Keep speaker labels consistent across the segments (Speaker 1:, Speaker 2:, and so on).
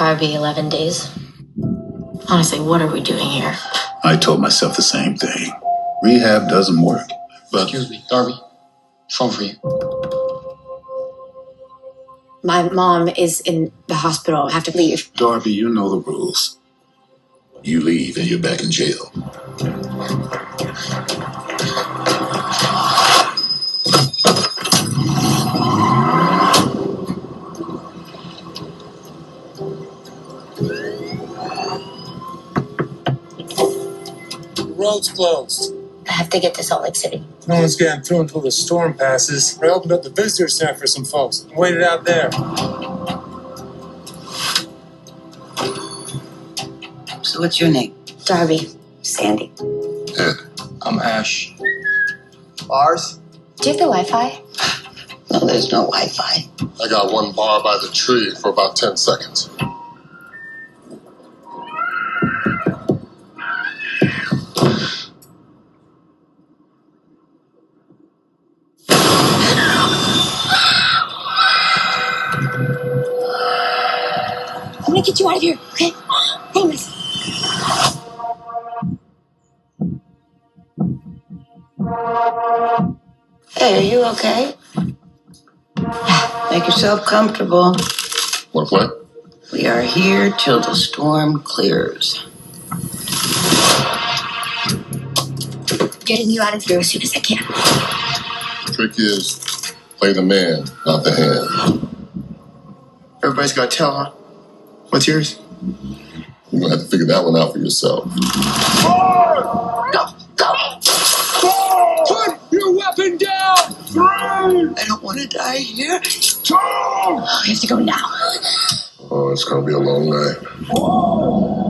Speaker 1: Darby 11 days. Honestly, what are we doing here?
Speaker 2: I told myself the same thing. Rehab doesn't work. But
Speaker 3: Excuse me, Darby. Phone for you.
Speaker 4: My mom is in the hospital. I have to leave.
Speaker 2: Darby, you know the rules. You leave and you're back in jail.
Speaker 5: Road's closed.
Speaker 1: I have to get to Salt Lake City.
Speaker 5: No one's getting through until the storm passes. I opened up the visitor center for some folks. and Waited out there.
Speaker 6: So what's your name?
Speaker 1: Darby.
Speaker 6: Sandy.
Speaker 2: Ed,
Speaker 3: I'm Ash.
Speaker 7: Bars?
Speaker 1: Do you have the Wi Fi?
Speaker 6: No, there's no Wi-Fi.
Speaker 8: I got one bar by the tree for about 10 seconds.
Speaker 6: Hey, are you okay? Make yourself comfortable.
Speaker 8: Want to play?
Speaker 6: We are here till the storm clears.
Speaker 4: Getting you out of here as soon as I can.
Speaker 8: Trick is play the man, not the hand.
Speaker 7: Everybody's got a tell, huh? What's yours?
Speaker 8: You're going to have to figure that one out for yourself.
Speaker 6: Go, go!
Speaker 5: Put your weapon down!
Speaker 6: I don't want to die here.
Speaker 4: Oh, we have to go now.
Speaker 8: Oh, it's going to be a long night.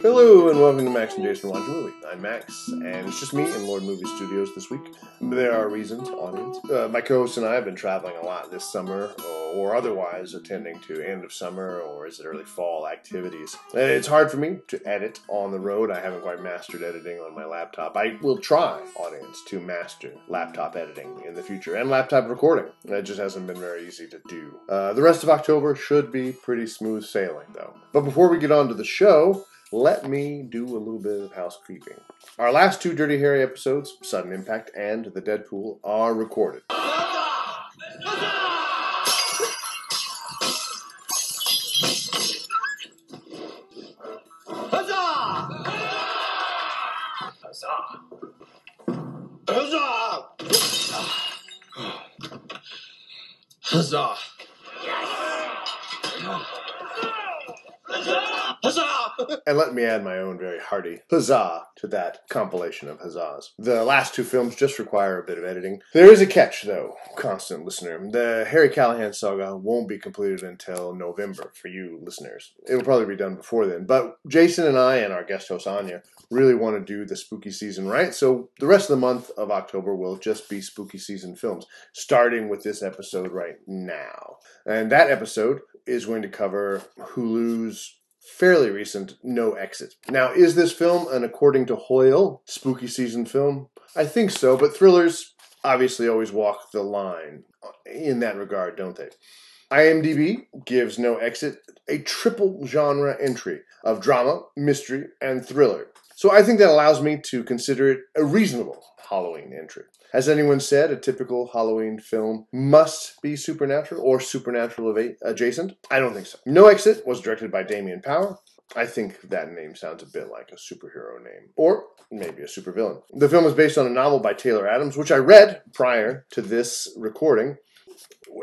Speaker 9: Hello and welcome to Max and Jason Watch a Movie. I'm Max, and it's just me in Lord Movie Studios this week. There are reasons, audience. Uh, my co-host and I have been traveling a lot this summer, or, otherwise attending to end of summer or is it early fall activities. It's hard for me to edit on the road. I haven't quite mastered editing on my laptop. I will try, audience, to master laptop editing in the future and laptop recording. It just hasn't been very easy to do. Uh, the rest of October should be pretty smooth sailing, though. But before we get on to the show, let me do a little bit of housekeeping. Our last two Dirty Harry episodes, Sudden Impact and The Dead Pool, are recorded.
Speaker 7: Huzzah!
Speaker 9: And let me add my own very hearty huzzah to that compilation of huzzahs. The last two films just require a bit of editing. There is a catch, though, constant listener. The Harry Callahan saga won't be completed until November for you listeners. It will probably be done before then. But Jason and I and our guest host Anya really want to do the spooky season right, so the rest of the month of October will just be spooky season films, starting with this episode right now. And that episode is going to cover Hulu's fairly recent No Exit. Now, is this film an according to Hoyle spooky season film? I think so, but thrillers obviously always walk the line in that regard, don't they? IMDb gives No Exit a triple genre entry of drama, mystery, and thriller. So I think that allows me to consider it a reasonable Halloween entry. As anyone said a typical Halloween film must be supernatural or supernatural adjacent? I don't think so. No Exit was directed by Damien Power. I think that name sounds a bit like a superhero name, or maybe a supervillain. The film is based on a novel by Taylor Adams, which I read prior to this recording,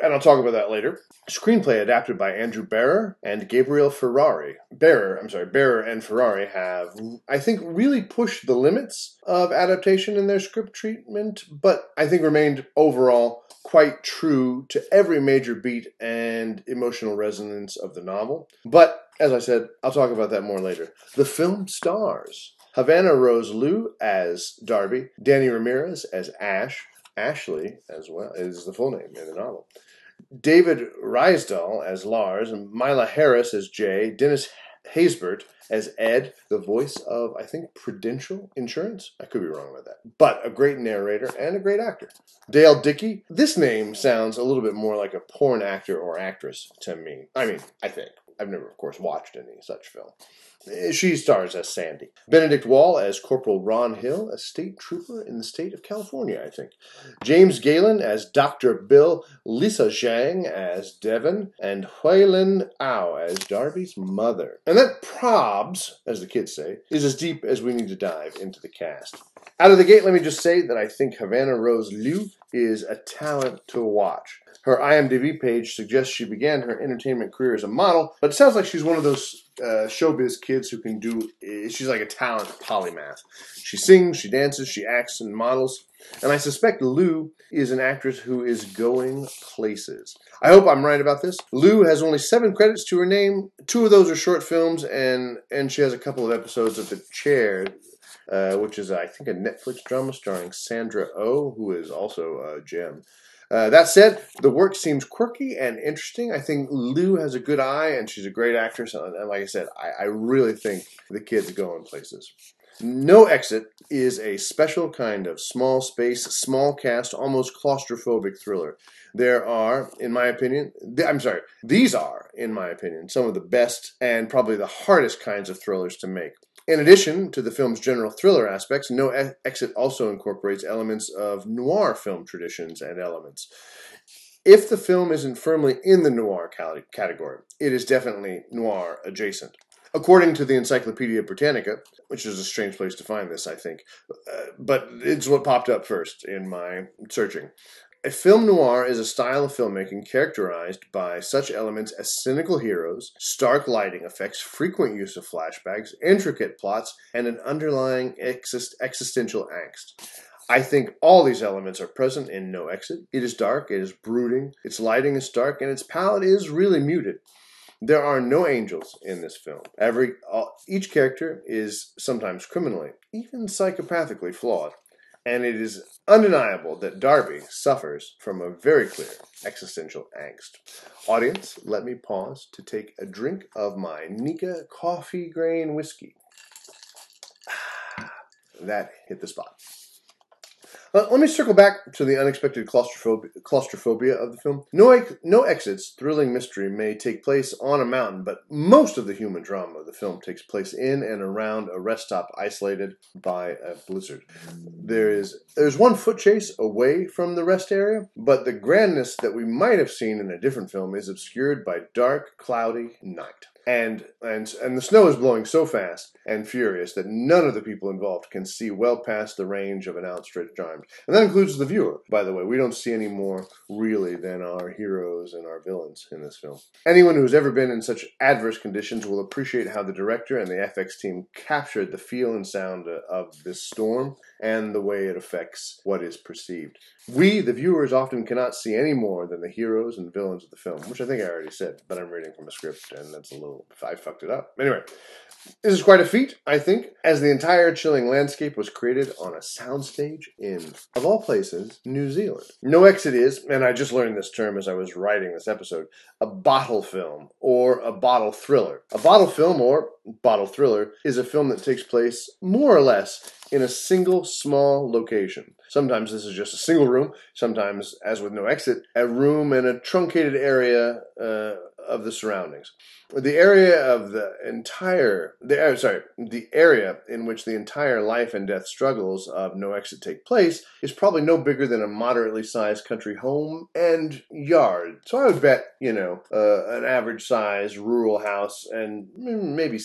Speaker 9: and I'll talk about that later. Screenplay adapted by Andrew Barrer and Gabriel Ferrari. Barrer, I'm sorry, Barrer and Ferrari have, I think, really pushed the limits of adaptation in their script treatment, but I think remained overall quite true to every major beat and emotional resonance of the novel. But as I said, I'll talk about that more later. The film stars Havana Rose Liu as Darby, Danny Ramirez as Ash, Ashley, as well, is the full name in the novel. David Rysdahl as Lars, and Mila Harris as Jay, Dennis Haysbert as Ed, the voice of, I think, Prudential Insurance. I could be wrong about that. But a great narrator and a great actor. Dale Dickey. This name sounds a little bit more like a porn actor or actress to me. I mean, I think. I've never, of course, watched any such film. Eh, she stars as Sandy. Benedict Wall as Corporal Ron Hill, a state trooper in the state of California, I think. James Galen as Dr. Bill, Lisa Zhang as Devon, and Huilin Ao as Darby's mother. And that probs, as the kids say, is as deep as we need to dive into the cast. Out of the gate, let me just say that I think Havana Rose Liu is a talent to watch. Her IMDb page suggests she began her entertainment career as a model, but it sounds like she's one of those uh, showbiz kids who can do. eh, She's like a talent polymath. She sings, she dances, she acts, and models. And I suspect Liu is an actress who is going places. I hope I'm right about this. Liu has only seven credits to her name. Two of those are short films, and and she has a couple of episodes of The Chair, uh, which is I think a Netflix drama starring Sandra Oh, who is also a gem. Uh, that said, the work seems quirky and interesting. I think Liu has a good eye, and she's a great actress. And, and like I said, I, I really think the kid's going places. No Exit is a special kind of small space, small cast, almost claustrophobic thriller. There are, in my opinion, th- I'm sorry, these are, in my opinion, some of the best and probably the hardest kinds of thrillers to make. In addition to the film's general thriller aspects, No Exit also incorporates elements of noir film traditions and elements. If the film isn't firmly in the noir category, it is definitely noir adjacent. According to the Encyclopedia Britannica, which is a strange place to find this, I think, uh, but it's what popped up first in my searching. A film noir is a style of filmmaking characterized by such elements as cynical heroes, stark lighting effects, frequent use of flashbacks, intricate plots, and an underlying exist- existential angst. I think all these elements are present in No Exit. It is dark, it is brooding, its lighting is stark, and its palette is really muted. There are no angels in this film. Every each character is sometimes criminally, even psychopathically flawed, and it is undeniable that Darby suffers from a very clear existential angst. Audience, let me pause to take a drink of my Nikka coffee grain whiskey. That hit the spot. Uh, let me circle back to the unexpected claustrophobia, claustrophobia of the film. No, no exits, thrilling mystery may take place on a mountain, but most of the human drama of the film takes place in and around a rest stop isolated by a blizzard. There is there's one foot chase away from the rest area, but the grandness that we might have seen in a different film is obscured by dark, cloudy night. And, and and the snow is blowing so fast and furious that none of the people involved can see well past the range of an outstretched arm. And that includes the viewer, by the way. We don't see any more really than our heroes and our villains in this film. Anyone who's ever been in such adverse conditions will appreciate how the director and the FX team captured the feel and sound of this storm and the way it affects what is perceived. We, the viewers, often cannot see any more than the heroes and villains of the film, which I think I already said, but I'm reading from a script and that's a little, I fucked it up. Anyway, this is quite a feat, I think, as the entire chilling landscape was created on a soundstage in, of all places, New Zealand. No Exit is, and I just learned this term as I was writing this episode, a bottle film or a bottle thriller. A bottle film or bottle thriller is a film that takes place more or less in a single small location. Sometimes this is just a single room, sometimes, as with No Exit, a room in a truncated area uh, of the surroundings. The area of the entire, the uh, sorry, the area in which the entire life and death struggles of No Exit take place is probably no bigger than a moderately sized country home and yard. So I would bet, you know, uh, an average size rural house and maybe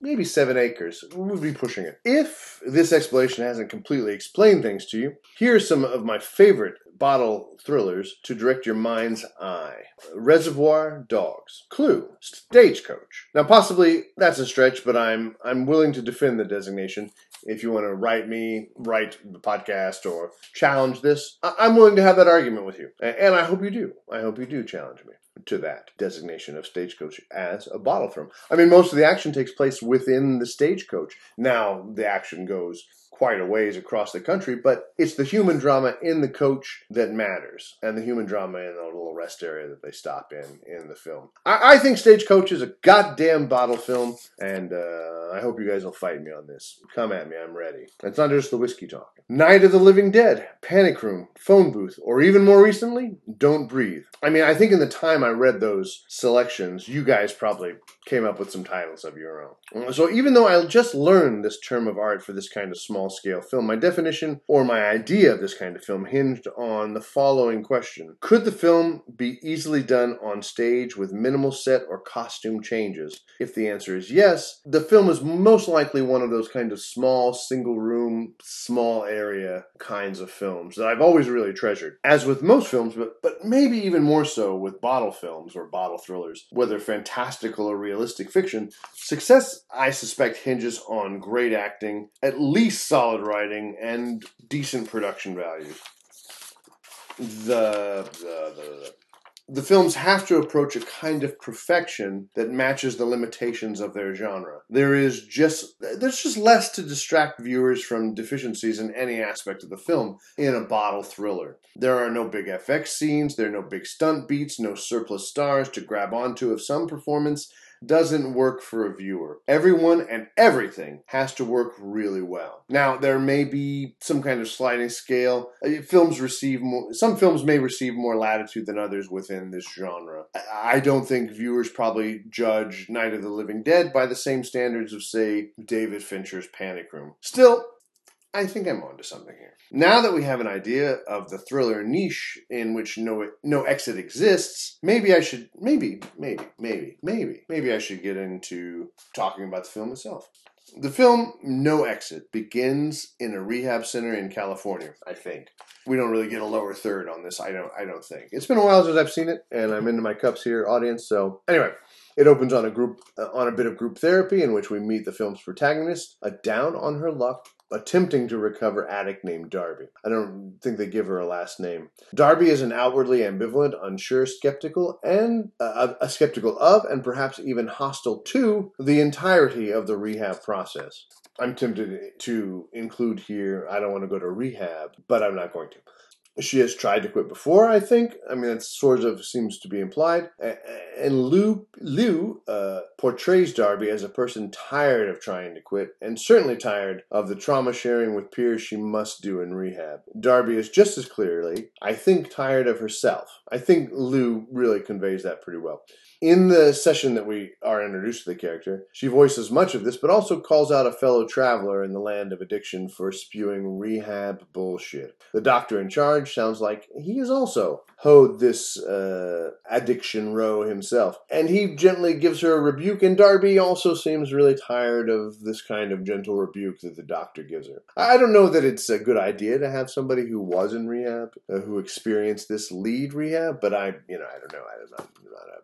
Speaker 9: maybe seven acres would be pushing it. If this explanation hasn't completely explained things to you, here are some of my favorite bottle thrillers to direct your mind's eye. Reservoir Dogs, Clue, Stagecoach. Now, possibly that's a stretch, but I'm I'm willing to defend the designation. If you want to write me, write the podcast, or challenge this, I- I'm willing to have that argument with you, and I hope you do. I hope you do challenge me. to that designation of Stagecoach as a bottle film. I mean, most of the action takes place within the stagecoach. Now, the action goes quite a ways across the country, but it's the human drama in the coach that matters, and the human drama in the little rest area that they stop in in the film. I, I think Stagecoach is a goddamn bottle film, and uh, I hope you guys will fight me on this. Come at me, I'm ready. It's not just the whiskey talk. Night of the Living Dead, Panic Room, Phone Booth, or even more recently, Don't Breathe. I mean, I think in the time I read those selections, you guys probably came up with some titles of your own. So even though I just learned this term of art for this kind of small scale film, my definition or my idea of this kind of film hinged on the following question Could the film be easily done on stage with minimal set or costume changes? If the answer is yes, the film is most likely one of those kind of small, single room, small area kinds of films that I've always really treasured. As with most films, but, but maybe even more so with bottle films or bottle thrillers, whether fantastical or realistic fiction, success, I suspect, hinges on great acting, at least solid writing, and decent production value. The, the, the, the films have to approach a kind of perfection that matches the limitations of their genre. There is just there's just less to distract viewers from deficiencies in any aspect of the film in a bottle thriller. There are no big FX scenes, there are no big stunt beats, no surplus stars to grab onto of some performance doesn't work for a viewer. Everyone and everything has to work really well. Now, there may be some kind of sliding scale. Uh, films receive more, some films may receive more latitude than others within this genre. I don't think viewers probably judge Night of the Living Dead by the same standards of, say, David Fincher's Panic Room. Still, I think I'm onto something here. Now that we have an idea of the thriller niche in which no no exit exists, maybe I should maybe maybe maybe maybe maybe I should get into talking about the film itself. The film No Exit begins in a rehab center in California, I think. We don't really get a lower third on this. I don't I don't think. It's been a while since I've seen it and I'm into my cups here audience, so anyway, it opens on a group uh, on a bit of group therapy in which we meet the film's protagonist, a down on her luck attempting to recover addict named Darby. I don't think they give her a last name. Darby is an outwardly ambivalent, unsure, skeptical, and uh, a skeptical of, and perhaps even hostile to, the entirety of the rehab process. I'm tempted to include here, I don't want to go to rehab, but I'm not going to. She has tried to quit before, I think. I mean, that sort of seems to be implied. And Liu, Liu uh, portrays Darby as a person tired of trying to quit, and certainly tired of the trauma sharing with peers she must do in rehab. Darby is just as clearly, I think, tired of herself. I think Liu really conveys that pretty well. In the session that we are introduced to the character, she voices much of this, but also calls out a fellow traveler in the land of addiction for spewing rehab bullshit. The doctor in charge sounds like he is also hoed this uh, addiction row himself. And he gently gives her a rebuke, and Darby also seems really tired of this kind of gentle rebuke that the doctor gives her. I don't know that it's a good idea to have somebody who was in rehab, uh, who experienced this lead rehab, but I, you know, I don't know. I don't.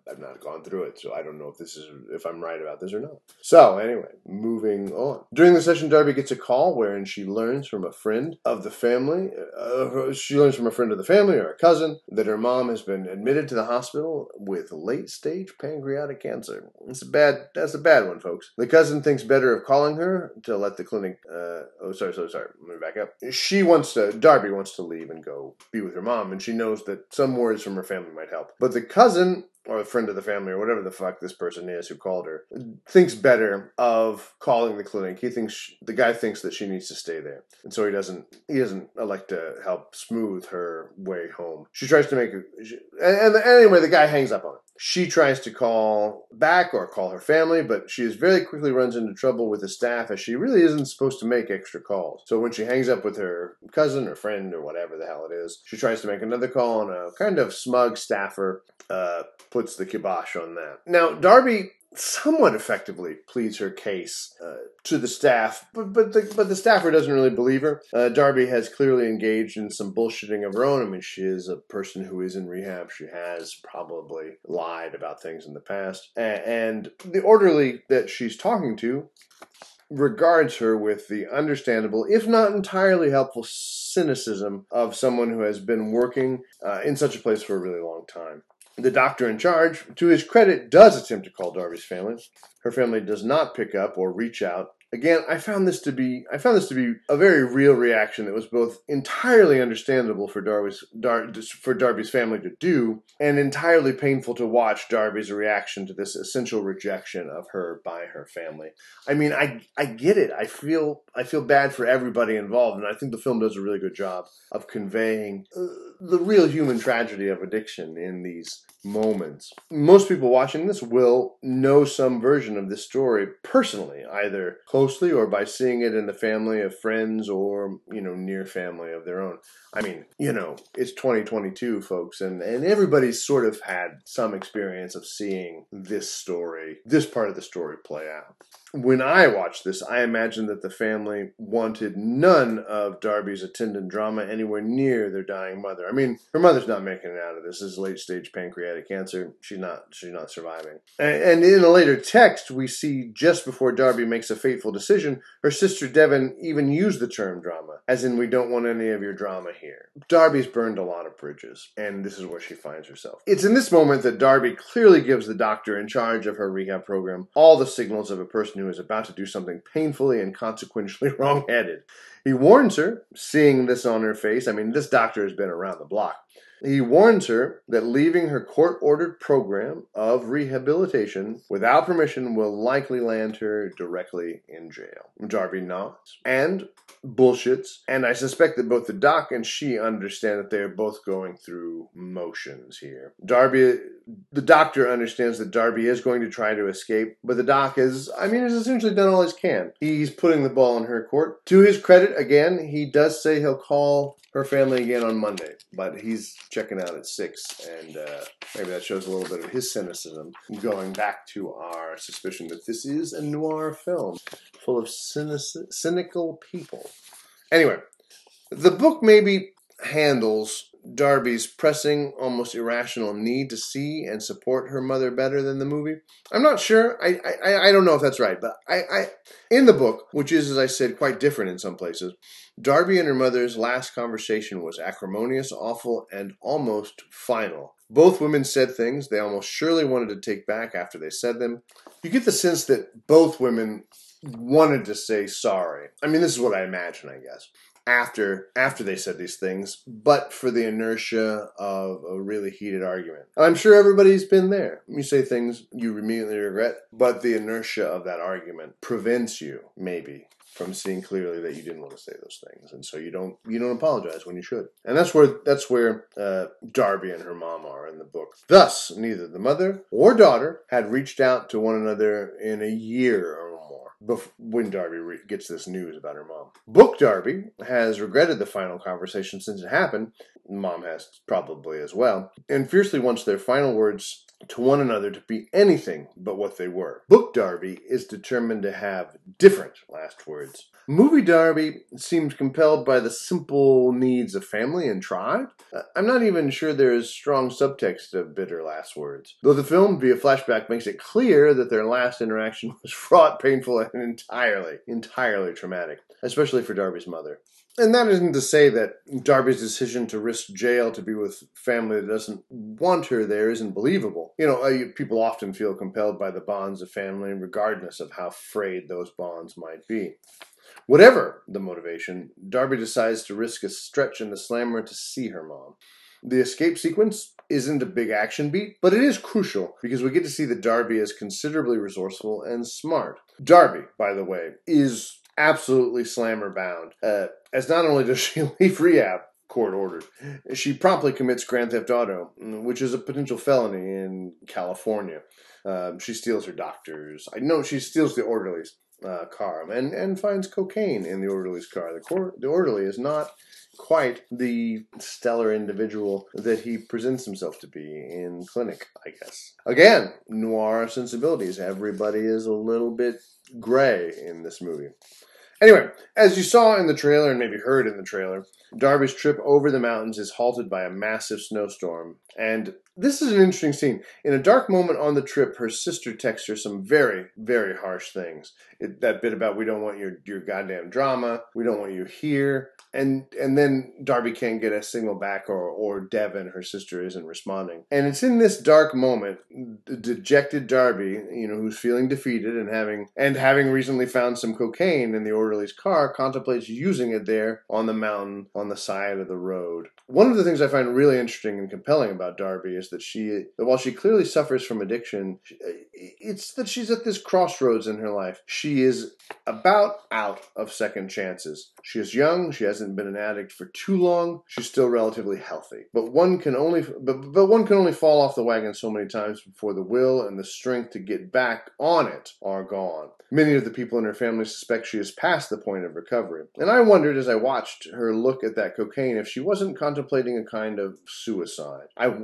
Speaker 9: I've not gone through it, so I don't know if this is if I'm right about this or not. So anyway, moving on. During the session, Darby gets a call wherein she learns from a friend of the family. Uh, she learns from a friend of the family or a cousin that her mom has been admitted to the hospital with late stage pancreatic cancer. It's a bad. That's a bad one, folks. The cousin thinks better of calling her to let the clinic. Uh, oh, sorry, sorry, sorry. Let me back up. She wants to. Darby wants to leave and go be with her mom, and she knows that some words from her family might help. But the cousin or a friend of the family or whatever the fuck this person is who called her thinks better of calling the clinic. He thinks she, the guy thinks that she needs to stay there. And so he doesn't he doesn't elect to help smooth her way home. She tries to make a, she, and, and anyway the guy hangs up on her she tries to call back or call her family, but she is very quickly runs into trouble with the staff as she really isn't supposed to make extra calls. So when she hangs up with her cousin or friend or whatever the hell it is, she tries to make another call, and a kind of smug staffer uh, puts the kibosh on that. Now, Darby somewhat effectively pleads her case uh, to the staff, but but the, but the staffer doesn't really believe her. Uh, Darby has clearly engaged in some bullshitting of her own. I mean, she is a person who is in rehab. She has probably lied about things in the past, and the orderly that she's talking to regards her with the understandable, if not entirely helpful, cynicism of someone who has been working uh, in such a place for a really long time. The doctor in charge, to his credit, does attempt to call Darby's family. Her family does not pick up or reach out. Again, I found this to be I found this to be a very real reaction that was both entirely understandable for Darby's Dar, for Darby's family to do, and entirely painful to watch Darby's reaction to this essential rejection of her by her family. I mean, I I get it. I feel I feel bad for everybody involved, and I think the film does a really good job of conveying uh, the real human tragedy of addiction in these moments. Most people watching this will know some version of this story personally, either closely or by seeing it in the family of friends or, you know, near family of their own. I mean, you know, it's 2022, folks, and, and everybody's sort of had some experience of seeing this story, this part of the story play out. When I watched this, I imagine that the family wanted none of Darby's attendant drama anywhere near their dying mother. I mean, her mother's not making it out of this. This is late stage pancreatic cancer. She's not. She's not surviving. And, and in a later text, we see just before Darby makes a fateful decision, her sister Devon even used the term drama, as in, "We don't want any of your drama here." Darby's burned a lot of bridges, and this is where she finds herself. It's in this moment that Darby clearly gives the doctor in charge of her rehab program all the signals of a person who is about to do something painfully and consequentially wrong-headed. He warns her, seeing this on her face. I mean, this doctor has been around the block. He warns her that leaving her court ordered program of rehabilitation without permission will likely land her directly in jail. Darby nods and bullshits, and I suspect that both the doc and she understand that they are both going through motions here. Darby, the doctor understands that Darby is going to try to escape, but the doc is, I mean, has essentially done all he can. He's putting the ball in her court. To his credit, again, he does say he'll call her family again on Monday, but he's checking out at six, and uh, maybe that shows a little bit of his cynicism. Going back to our suspicion that this is a noir film full of cynic- cynical people. Anyway, the book maybe handles Darby's pressing, almost irrational need to see and support her mother better than the movie. I'm not sure. I I, I don't know if that's right, but I, I in the book, which is as I said quite different in some places, Darby and her mother's last conversation was acrimonious, awful, and almost final. Both women said things they almost surely wanted to take back after they said them. You get the sense that both women wanted to say sorry. I mean, this is what I imagine, I guess after after they said these things, but for the inertia of a really heated argument. I'm sure everybody's been there. You say things you immediately regret, but the inertia of that argument prevents you, maybe, from seeing clearly that you didn't want to say those things, and so you don't you don't apologize when you should. And that's where that's where uh, Darby and her mom are in the book. Thus, neither the mother or daughter had reached out to one another in a year or more when Darby re- gets this news about her mom. Book Darby has regretted the final conversation since it happened. Mom has probably as well, and fiercely wants their final words to one another to be anything but what they were. Book Darby is determined to have different last words. Movie Darby seems compelled by the simple needs of family and tribe. Uh, I'm not even sure there is strong subtext of bitter last words, though the film via flashback makes it clear that their last interaction was fraught, painful, and entirely, entirely traumatic, especially for Darby's mother. And that isn't to say that Darby's decision to risk jail to be with family that doesn't want her there isn't believable. You know, uh, people often feel compelled by the bonds of family, regardless of how frayed those bonds might be. Whatever the motivation, Darby decides to risk a stretch in the slammer to see her mom. The escape sequence isn't a big action beat, but it is crucial because we get to see that Darby is considerably resourceful and smart. Darby, by the way, is absolutely slammer bound, uh, as not only does she leave rehab, court ordered, she promptly commits grand theft auto, which is a potential felony in California. Um, she steals her doctors. I know she steals the orderlies uh, car and, and finds cocaine in the orderly's car. The, cor- the orderly is not quite the stellar individual that he presents himself to be in clinic, I guess. Again, noir sensibilities. Everybody is a little bit gray in this movie. Anyway, as you saw in the trailer and maybe heard in the trailer, Darby's trip over the mountains is halted by a massive snowstorm. And this is an interesting scene. In a dark moment on the trip, her sister texts her some very, very harsh things. It, that bit about we don't want your your goddamn drama, we don't want you here, and and then Darby can't get a signal back, or or Devon, her sister, isn't responding. And it's in this dark moment, the dejected Darby, you know, who's feeling defeated and having and having recently found some cocaine in the orderly's car, contemplates using it there on the mountain on the side of the road. One of the things I find really interesting and compelling about Darby is that she, that while she clearly suffers from addiction, it's that she's at this crossroads in her life. She is about out of second chances. She is young. She hasn't been an addict for too long. She's still relatively healthy. But one can only, but, but one can only fall off the wagon so many times before the will and the strength to get back on it are gone. Many of the people in her family suspect she is past the point of recovery. And I wondered as I watched her look at that cocaine if she wasn't contemplating a kind of suicide. I,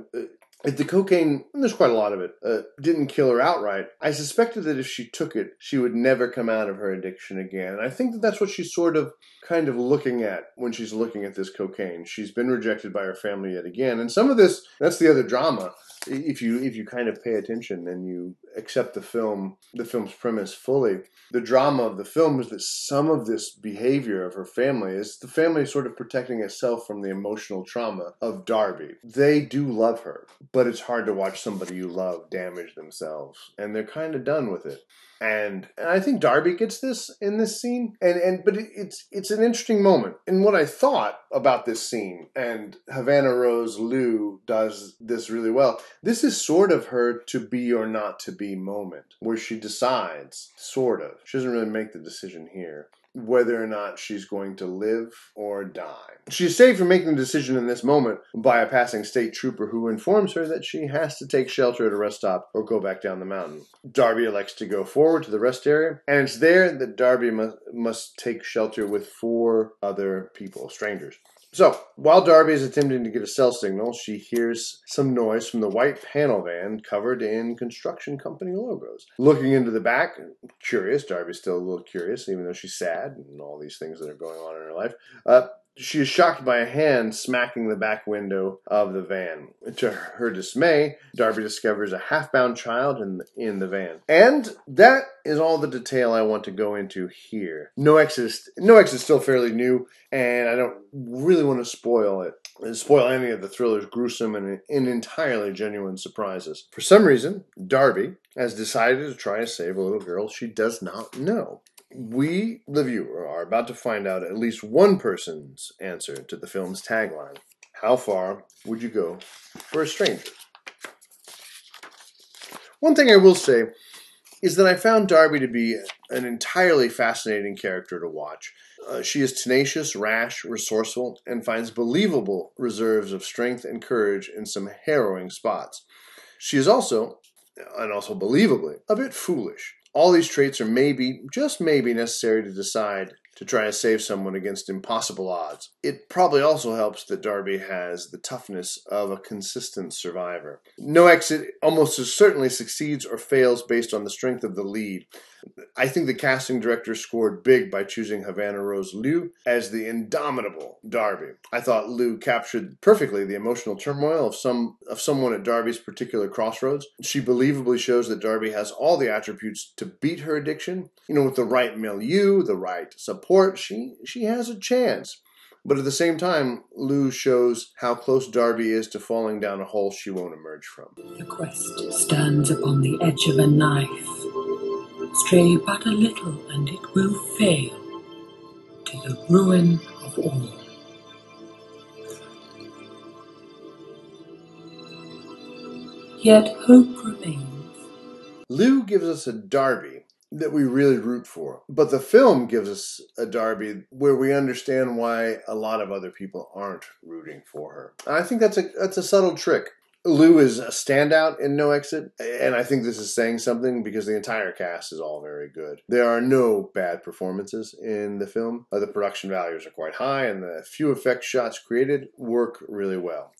Speaker 9: if the cocaine, there's quite a lot of it, uh, didn't kill her outright, I suspected that if she took it, she would never come out of her addiction again. And I think that that's what she's sort of kind of looking at when she's looking at this cocaine. She's been rejected by her family yet again. And some of this, that's the other drama. If you if you kind of pay attention and you accept the film, the film's premise fully, the drama of the film is that some of this behavior of her family is the family sort of protecting itself from the emotional trauma of Darby. They do love her, but it's hard to watch somebody you love damage themselves, and they're kind of done with it. And, and I think Darby gets this in this scene, and and but it, it's it's an interesting moment. And what I thought about this scene, and Havana Rose Liu does this really well. This is sort of her to be or not to be moment, where she decides, sort of. She doesn't really make the decision here whether or not she's going to live or die. She's saved from making the decision in this moment by a passing state trooper who informs her that she has to take shelter at a rest stop or go back down the mountain. Darby elects to go forward to the rest area, and it's there that Darby must, must take shelter with four other people, strangers. So, while Darby is attempting to get a cell signal, she hears some noise from the white panel van covered in construction company logos. Looking into the back, curious, Darby's still a little curious, even though she's sad and all these things that are going on in her life. Uh, she is shocked by a hand smacking the back window of the van. To her dismay, Darby discovers a half-bound child in the, in the van. And that is all the detail I want to go into here. No Exit is, no X is still fairly new, and I don't really want to spoil it spoil any of the thriller's gruesome and, and entirely genuine surprises. For some reason, Darby has decided to try to save a little girl she does not know we, the viewer, are about to find out at least one person's answer to the film's tagline How far would you go for a stranger? One thing I will say is that I found Darby to be an entirely fascinating character to watch. Uh, she is tenacious, rash, resourceful, and finds believable reserves of strength and courage in some harrowing spots. She is also, and also believably, a bit foolish. All these traits are maybe, just maybe, necessary to decide to try to save someone against impossible odds. It probably also helps that Darby has the toughness of a consistent survivor. No exit almost as certainly succeeds or fails based on the strength of the lead. I think the casting director scored big by choosing Havana Rose Liu as the indomitable Darby. I thought Liu captured perfectly the emotional turmoil of some of someone at Darby's particular crossroads. She believably shows that Darby has all the attributes to beat her addiction. You know, with the right milieu, the right support, she she has a chance. But at the same time, Liu shows how close Darby is to falling down a hole she won't emerge from.
Speaker 10: The quest stands upon the edge of a knife Stray but a little, and it will fail to the ruin of all. Yet hope remains.
Speaker 9: Liu gives us a Darby that we really root for. But the film gives us a Darby where we understand why a lot of other people aren't rooting for her. And I think that's a that's a subtle trick. Liu is a standout in No Exit, and I think this is saying something because the entire cast is all very good. There are no bad performances in the film. The production values are quite high, and the few effect shots created work really well.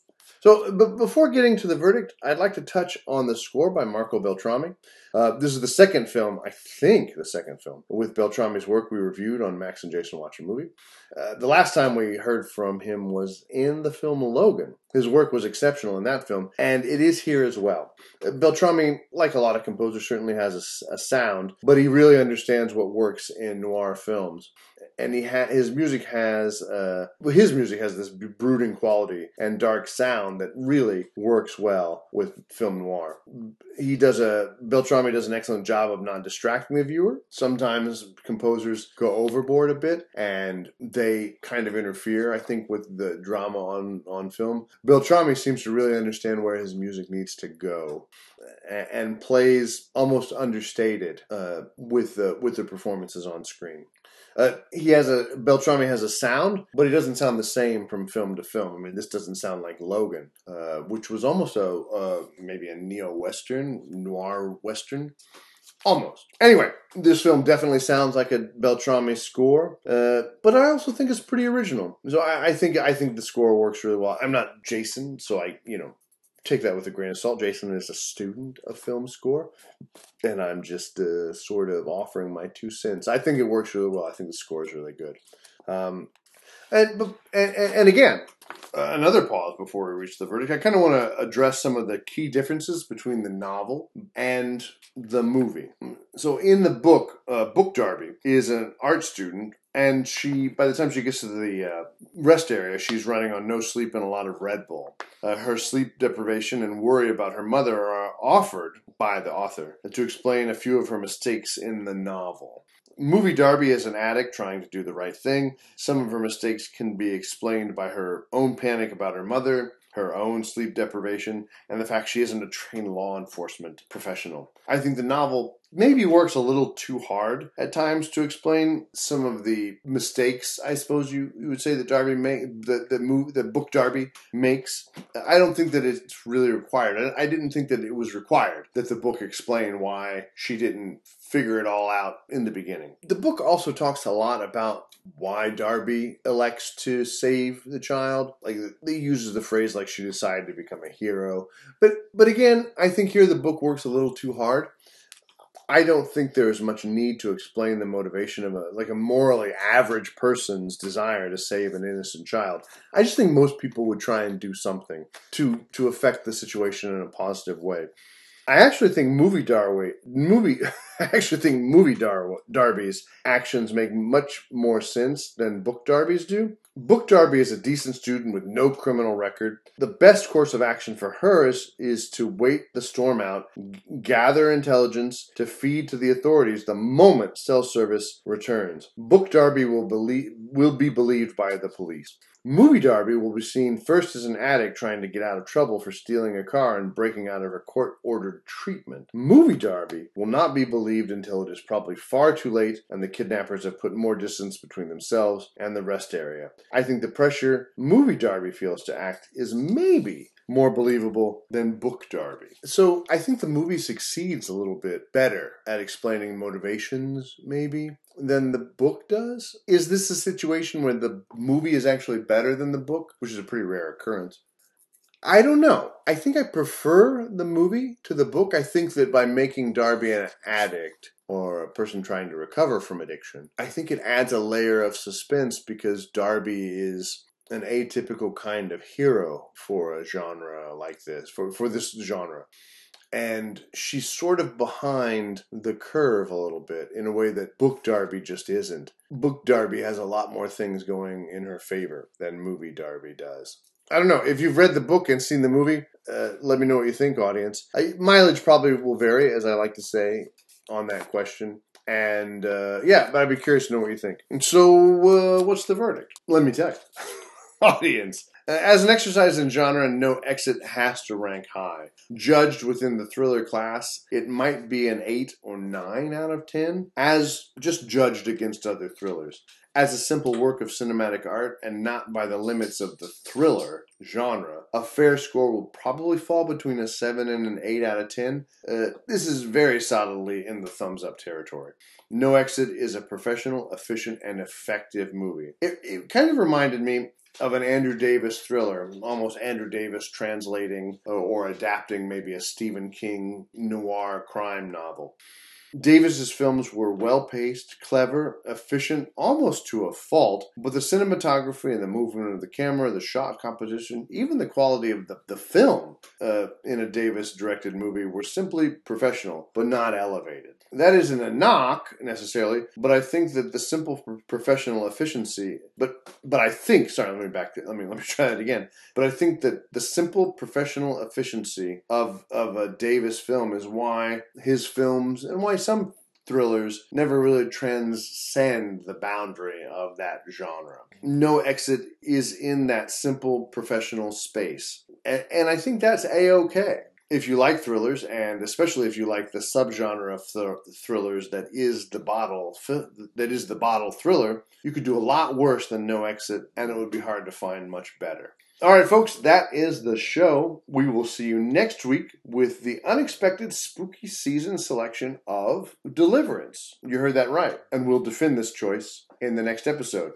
Speaker 9: So, but before getting to the verdict, I'd like to touch on the score by Marco Beltrami. Uh, this is the second film, I think, the second film with Beltrami's work we reviewed on Max and Jason Watch a Movie. Uh, the last time we heard from him was in the film Logan. His work was exceptional in that film, and it is here as well. Uh, Beltrami, like a lot of composers, certainly has a, a sound, but he really understands what works in noir films and he ha- his music has uh, his music has this brooding quality and dark sound that really works well with film noir. He does a Beltrami does an excellent job of not distracting the viewer. Sometimes composers go overboard a bit and they kind of interfere. I think with the drama on on film, Beltrami seems to really understand where his music needs to go and plays almost understated uh, with the with the performances on screen. Uh, he has a Beltrami has a sound, but he doesn't sound the same from film to film. I mean, this doesn't sound like Logan, uh, which was almost a uh, maybe a neo western, noir western, almost. Anyway, this film definitely sounds like a Beltrami score, uh, but I also think it's pretty original. So I, I think I think the score works really well. I'm not Jason, so I you know take that with a grain of salt. Jason is a student of film score, and I'm just uh, sort of offering my two cents. I think it works really well. I think the score is really good. Um, and, and, and again, another pause before we reach the verdict. I kind of want to address some of the key differences between the novel and the movie. So, in the book, uh, Book Darby is an art student and she by the time she gets to the uh, rest area she's running on no sleep and a lot of red bull. Uh, her sleep deprivation and worry about her mother are offered by the author to explain a few of her mistakes in the novel. Movie darby is an addict trying to do the right thing. Some of her mistakes can be explained by her own panic about her mother her own sleep deprivation, and the fact she isn't a trained law enforcement professional. I think the novel maybe works a little too hard at times to explain some of the mistakes. I suppose you, you would say that Darby make that that move that book Darby makes. I don't think that it's really required. I didn't think that it was required that the book explain why she didn't figure it all out in the beginning. The book also talks a lot about why Darby elects to save the child. Like he uses the phrase like she decided to become a hero. But but again, I think here the book works a little too hard. I don't think there's much need to explain the motivation of a like a morally average person's desire to save an innocent child. I just think most people would try and do something to to affect the situation in a positive way. I actually think movie Darby movie I actually think movie Dar- Darby's actions make much more sense than book Darby's do. Book Darby is a decent student with no criminal record. The best course of action for her is, is to wait the storm out, gather intelligence to feed to the authorities the moment cell service returns. Book Darby will believe will be believed by the police. Movie Darby will be seen first as an addict trying to get out of trouble for stealing a car and breaking out of a court ordered treatment. Movie Darby will not be believed until it is probably far too late and the kidnappers have put more distance between themselves and the rest area. I think the pressure Movie Darby feels to act is maybe more believable than Book Darby. So I think the movie succeeds a little bit better at explaining motivations, maybe, than the book does. Is this a situation where the movie is actually better than the book, which is a pretty rare occurrence? I don't know. I think I prefer the movie to the book. I think that by making Darby an addict or a person trying to recover from addiction, I think it adds a layer of suspense because Darby is an atypical kind of hero for a genre like this, for, for this genre. And she's sort of behind the curve a little bit in a way that Book Darby just isn't. Book Darby has a lot more things going in her favor than Movie Darby does. I don't know. If you've read the book and seen the movie, uh, let me know what you think, audience. I, mileage probably will vary, as I like to say on that question. And uh, yeah, but I'd be curious to know what you think. And so, uh, what's the verdict? Let me tell you. audience. As an exercise in genre, no exit has to rank high. Judged within the thriller class, it might be an 8 or 9 out of 10, as just judged against other thrillers. As a simple work of cinematic art and not by the limits of the thriller genre, a fair score will probably fall between a 7 and an 8 out of 10. Uh, this is very solidly in the thumbs up territory. No Exit is a professional, efficient, and effective movie. It, it kind of reminded me of an Andrew Davis thriller, almost Andrew Davis translating or, or adapting maybe a Stephen King noir crime novel. Davis's films were well paced, clever, efficient, almost to a fault, but the cinematography and the movement of the camera, the shot composition, even the quality of the, the film uh, in a Davis directed movie were simply professional, but not elevated. That isn't a knock necessarily, but I think that the simple professional efficiency, but but I think sorry, let me back let me let me try that again. But I think that the simple professional efficiency of of a Davis film is why his films and why some thrillers never really transcend the boundary of that genre. No Exit is in that simple professional space. And, and I think that's a okay. If you like thrillers, and especially if you like the subgenre of thr- thrillers that is the bottle fi- that is the bottle thriller, you could do a lot worse than No Exit, and it would be hard to find much better. All right, folks, that is the show. We will see you next week with the unexpected spooky season selection of Deliverance. You heard that right, and we'll defend this choice in the next episode.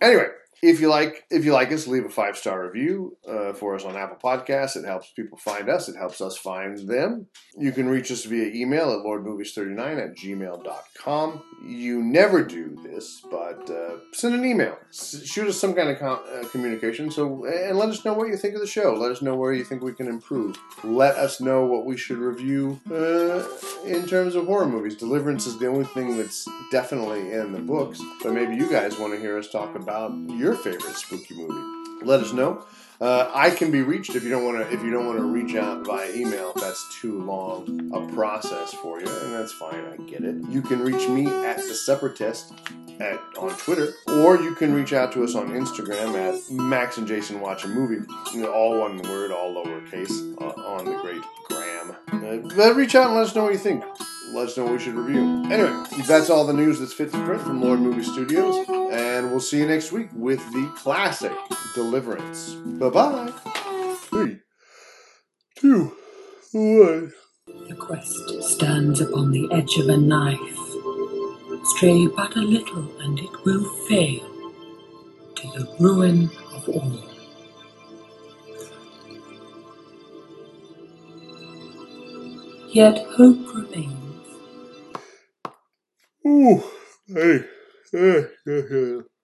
Speaker 9: Anyway, if you like if you like us, leave a five star review uh, for us on Apple Podcasts. It helps people find us. It helps us find them. You can reach us via email at lordmovies39 at gmail.com. You never do this, but uh, send an email. S- shoot us some kind of com- uh, communication. So and let us know what you think of the show. Let us know where you think we can improve. Let us know what we should review uh, in terms of horror movies. Deliverance is the only thing that's definitely in the books, but maybe you guys want to hear us talk about your favorite spooky movie. Let us know. Uh, I can be reached if you don't want to. If you don't want to reach out via email, that's too long a process for you, and that's fine. I get it. You can reach me at the Separatist at on Twitter, or you can reach out to us on Instagram at Max and Jason Watch a Movie. All one word, all lowercase, uh, on the great gram. Uh, reach out and let us know what you think. Let us know what we should review. Anyway, that's all the news that's fit to print from Lord Movie Studios, and we'll see you next week with the classic Deliverance. Bye bye. Three, two, one.
Speaker 10: The quest stands upon the edge of a knife. Stray but a little, and it will fail to the ruin of all. Yet hope remains.
Speaker 9: Ooh, hey, hey, hey, hey.